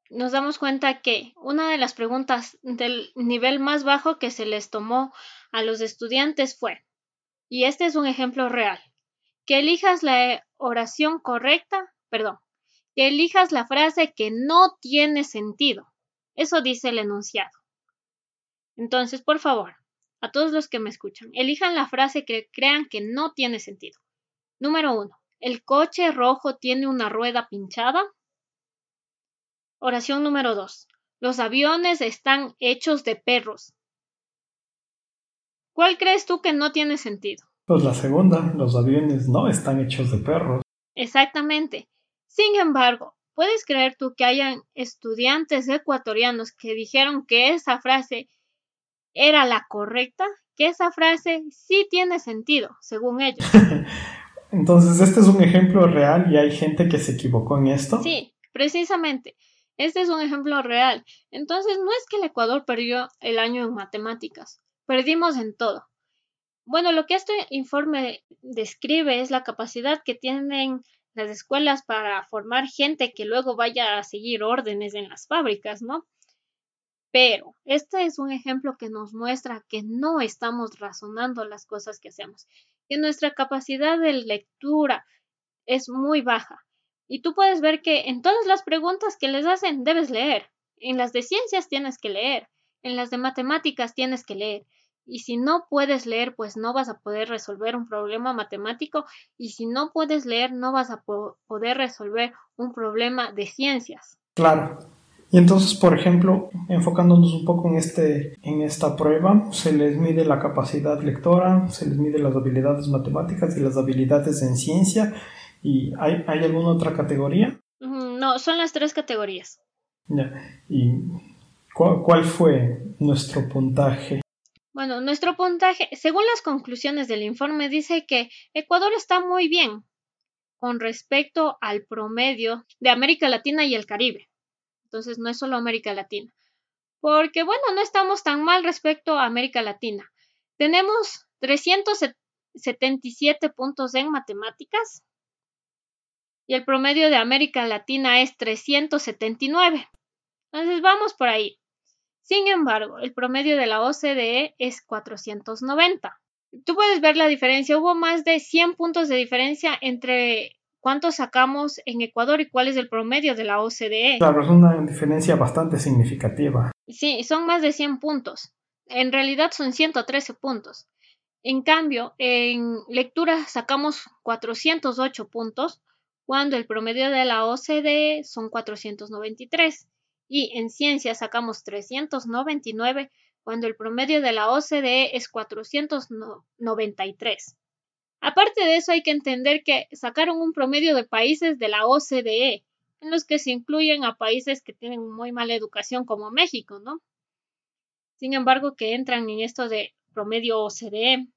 nos damos cuenta que una de las preguntas del nivel más bajo que se les tomó a los estudiantes fue, y este es un ejemplo real, que elijas la oración correcta, perdón, que elijas la frase que no tiene sentido. Eso dice el enunciado. Entonces, por favor, a todos los que me escuchan, elijan la frase que crean que no tiene sentido. Número uno. ¿El coche rojo tiene una rueda pinchada? Oración número dos. Los aviones están hechos de perros. ¿Cuál crees tú que no tiene sentido? Pues la segunda, los aviones no están hechos de perros. Exactamente. Sin embargo, ¿puedes creer tú que hayan estudiantes ecuatorianos que dijeron que esa frase era la correcta? Que esa frase sí tiene sentido, según ellos. Entonces, este es un ejemplo real y hay gente que se equivocó en esto. Sí, precisamente. Este es un ejemplo real. Entonces, no es que el Ecuador perdió el año en matemáticas, perdimos en todo. Bueno, lo que este informe describe es la capacidad que tienen las escuelas para formar gente que luego vaya a seguir órdenes en las fábricas, ¿no? Pero este es un ejemplo que nos muestra que no estamos razonando las cosas que hacemos, que nuestra capacidad de lectura es muy baja. Y tú puedes ver que en todas las preguntas que les hacen debes leer. En las de ciencias tienes que leer, en las de matemáticas tienes que leer. Y si no puedes leer, pues no vas a poder resolver un problema matemático. Y si no puedes leer, no vas a poder resolver un problema de ciencias. Claro. Y entonces, por ejemplo, enfocándonos un poco en, este, en esta prueba, se les mide la capacidad lectora, se les mide las habilidades matemáticas y las habilidades en ciencia. ¿Y hay, hay alguna otra categoría? No, son las tres categorías. Ya. ¿Y cuál, cuál fue nuestro puntaje? Bueno, nuestro puntaje, según las conclusiones del informe, dice que Ecuador está muy bien con respecto al promedio de América Latina y el Caribe. Entonces no es solo América Latina. Porque bueno, no estamos tan mal respecto a América Latina. Tenemos 377 puntos en matemáticas y el promedio de América Latina es 379. Entonces vamos por ahí. Sin embargo, el promedio de la OCDE es 490. Tú puedes ver la diferencia. Hubo más de 100 puntos de diferencia entre cuánto sacamos en Ecuador y cuál es el promedio de la OCDE. Claro, es una diferencia bastante significativa. Sí, son más de 100 puntos. En realidad son 113 puntos. En cambio, en lectura sacamos 408 puntos, cuando el promedio de la OCDE son 493. Y en ciencia sacamos 399, cuando el promedio de la OCDE es 493. Aparte de eso, hay que entender que sacaron un promedio de países de la OCDE, en los que se incluyen a países que tienen muy mala educación como México, ¿no? Sin embargo, que entran en esto de promedio OCDE.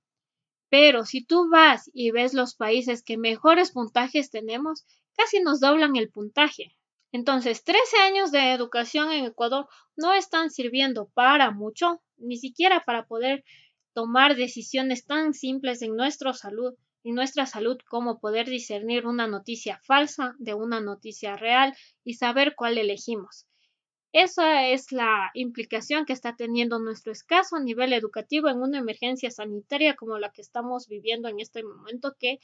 Pero si tú vas y ves los países que mejores puntajes tenemos, casi nos doblan el puntaje. Entonces, 13 años de educación en Ecuador no están sirviendo para mucho, ni siquiera para poder tomar decisiones tan simples en nuestra salud, en nuestra salud como poder discernir una noticia falsa de una noticia real y saber cuál elegimos. Esa es la implicación que está teniendo nuestro escaso nivel educativo en una emergencia sanitaria como la que estamos viviendo en este momento que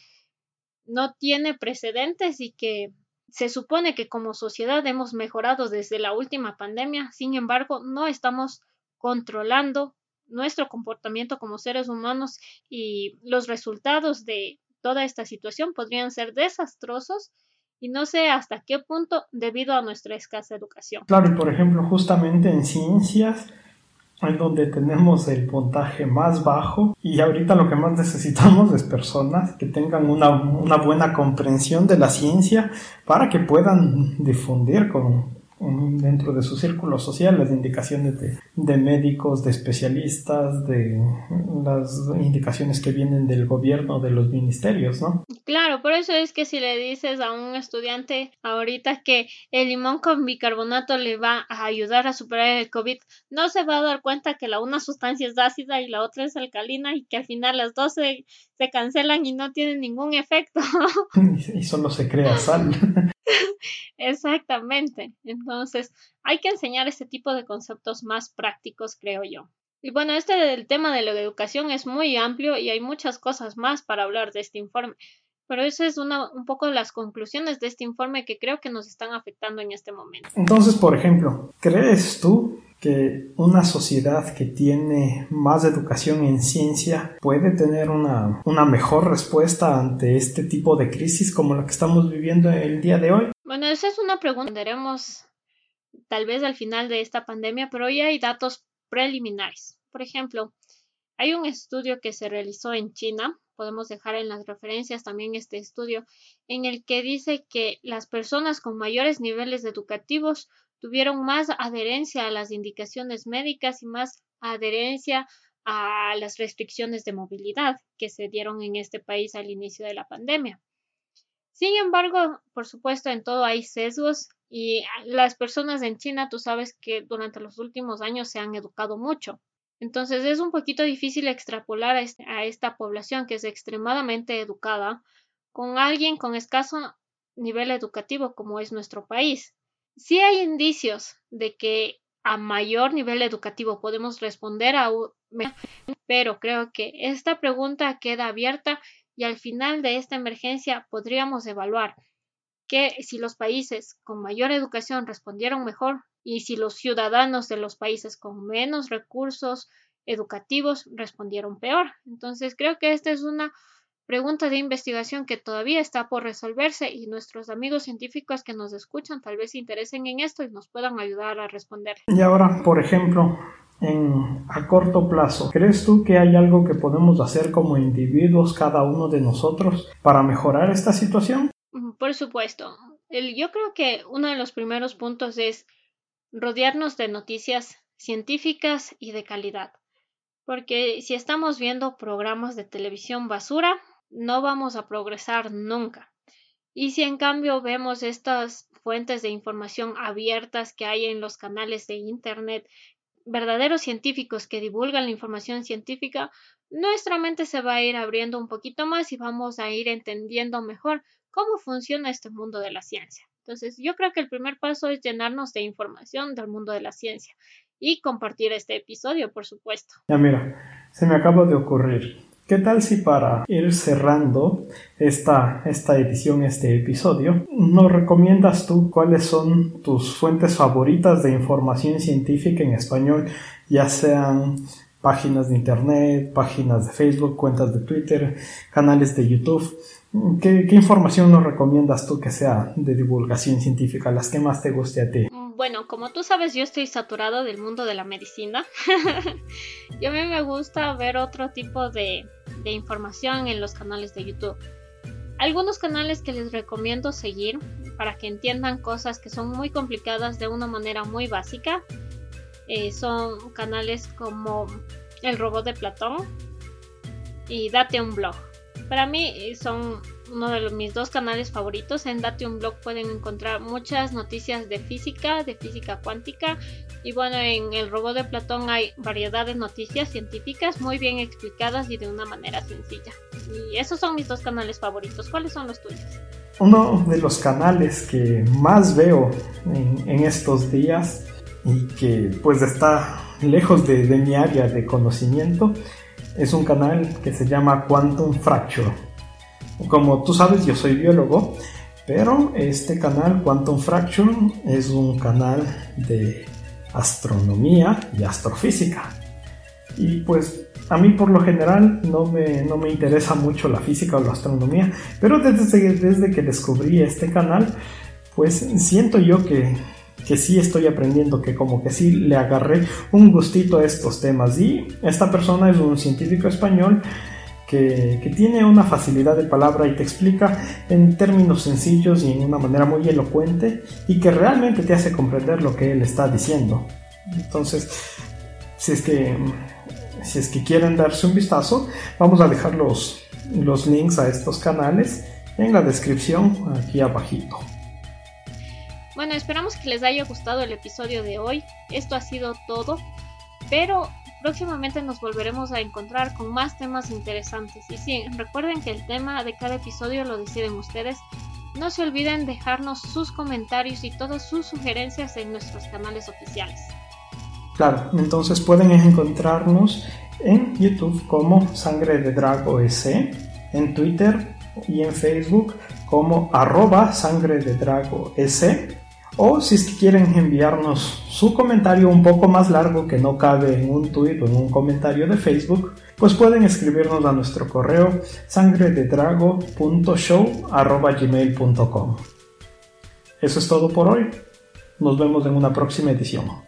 no tiene precedentes y que se supone que como sociedad hemos mejorado desde la última pandemia, sin embargo, no estamos controlando nuestro comportamiento como seres humanos y los resultados de toda esta situación podrían ser desastrosos y no sé hasta qué punto debido a nuestra escasa educación. Claro, y por ejemplo, justamente en ciencias en donde tenemos el puntaje más bajo y ahorita lo que más necesitamos es personas que tengan una, una buena comprensión de la ciencia para que puedan difundir con, dentro de su círculo social las indicaciones de, de, médicos, de especialistas, de las indicaciones que vienen del gobierno, de los ministerios, ¿no? Claro, por eso es que si le dices a un estudiante ahorita que el limón con bicarbonato le va a ayudar a superar el COVID, no se va a dar cuenta que la una sustancia es ácida y la otra es alcalina y que al final las dos se, se cancelan y no tienen ningún efecto. y solo se crea sal. Exactamente. Entonces, hay que enseñar este tipo de conceptos más prácticos, creo yo. Y bueno, este del tema de la educación es muy amplio y hay muchas cosas más para hablar de este informe. Pero eso es una, un poco las conclusiones de este informe que creo que nos están afectando en este momento. Entonces, por ejemplo, ¿crees tú que una sociedad que tiene más educación en ciencia puede tener una, una, mejor respuesta ante este tipo de crisis como la que estamos viviendo el día de hoy? Bueno, esa es una pregunta que tendremos tal vez al final de esta pandemia, pero hoy hay datos preliminares. Por ejemplo, hay un estudio que se realizó en China, podemos dejar en las referencias también este estudio, en el que dice que las personas con mayores niveles educativos tuvieron más adherencia a las indicaciones médicas y más adherencia a las restricciones de movilidad que se dieron en este país al inicio de la pandemia. Sin embargo, por supuesto, en todo hay sesgos y las personas en China, tú sabes que durante los últimos años se han educado mucho. Entonces es un poquito difícil extrapolar a, este, esta población que es extremadamente educada con alguien con escaso nivel educativo como es nuestro país. Sí hay indicios de que a mayor nivel educativo podemos responder a pero creo que esta pregunta queda abierta y al final de esta emergencia podríamos evaluar que si los países con mayor educación respondieron mejor y si los ciudadanos de los países con menos recursos educativos respondieron peor. Entonces creo que esta es una pregunta de investigación que todavía está por resolverse y nuestros amigos científicos que nos escuchan tal vez se interesen en esto y nos puedan ayudar a responder. Y ahora, por ejemplo, en, a corto plazo, ¿crees tú que hay algo que podemos hacer como individuos, cada uno de nosotros, para mejorar esta situación? Mm, por supuesto. yo creo que uno de los primeros puntos es rodearnos de noticias científicas y de calidad. Porque si estamos viendo programas de televisión basura, no vamos a progresar nunca. Y si en cambio vemos estas fuentes de información abiertas que hay en los canales de Internet, verdaderos científicos que divulgan la información científica, nuestra mente se va a ir abriendo un poquito más y vamos a ir entendiendo mejor cómo funciona este mundo de la ciencia. Entonces, yo creo que el primer paso es llenarnos de información del mundo de la ciencia y compartir este episodio, por supuesto. Ya mira, se me acaba de ocurrir. ¿Qué tal si para ir cerrando esta, esta edición, este episodio, nos recomiendas tú cuáles son tus fuentes favoritas de información científica en español, ya sean páginas de internet, páginas de Facebook, cuentas de Twitter, canales de YouTube? ¿Qué, información nos recomiendas tú que sea de divulgación científica, las que más te guste a ti? bueno, como tú sabes, yo estoy saturado del mundo de la medicina. y a mí me gusta ver otro tipo de información en los canales de YouTube. Algunos canales que les recomiendo seguir para que entiendan cosas que son muy complicadas de una manera muy básica eh, son canales como El Robot de Platón y Date un Blog. Para mí eh, son uno de mis dos canales favoritos. En Date un Blog pueden encontrar muchas noticias de física, de física cuántica. Y bueno, en el robot de Platón hay variedad de noticias científicas muy bien explicadas y de una manera sencilla. Y esos son mis dos canales favoritos. ¿Cuáles son los tuyos? Uno de los canales que más veo en, estos días y que pues está lejos de, de mi área de conocimiento es un canal que se llama Quantum Fracture como tú sabes, yo soy biólogo, pero este canal Quantum Fracture es un canal de astronomía y astrofísica. Y pues a mí por lo general no me, no me interesa mucho la física o la astronomía, pero desde, desde que descubrí este canal, pues siento yo que, que sí estoy aprendiendo, que como que sí le agarré un gustito a estos temas. Y esta persona es un científico español que, que, tiene una facilidad de palabra y te explica en términos sencillos y en una manera muy elocuente y que realmente te hace comprender lo que él está diciendo. Entonces, si es que, si es que quieren darse un vistazo, vamos a dejar los, los links a estos canales en la descripción aquí abajito. Bueno, esperamos que les haya gustado el episodio de hoy. Esto ha sido todo, pero próximamente nos volveremos a encontrar con más temas interesantes. Y sí, recuerden que el tema de cada episodio lo deciden ustedes. No se olviden dejarnos sus comentarios y todas sus sugerencias en nuestros canales oficiales. Claro, entonces pueden encontrarnos en YouTube como Sangre de Drago S, en Twitter y en Facebook como arroba Sangre de Drago S o si es que quieren enviarnos su comentario un poco más largo que no cabe en un tweet o en un comentario de Facebook, pues pueden escribirnos a nuestro correo sangrededrago.show.gmail.com Eso es todo por hoy. Nos vemos en una próxima edición.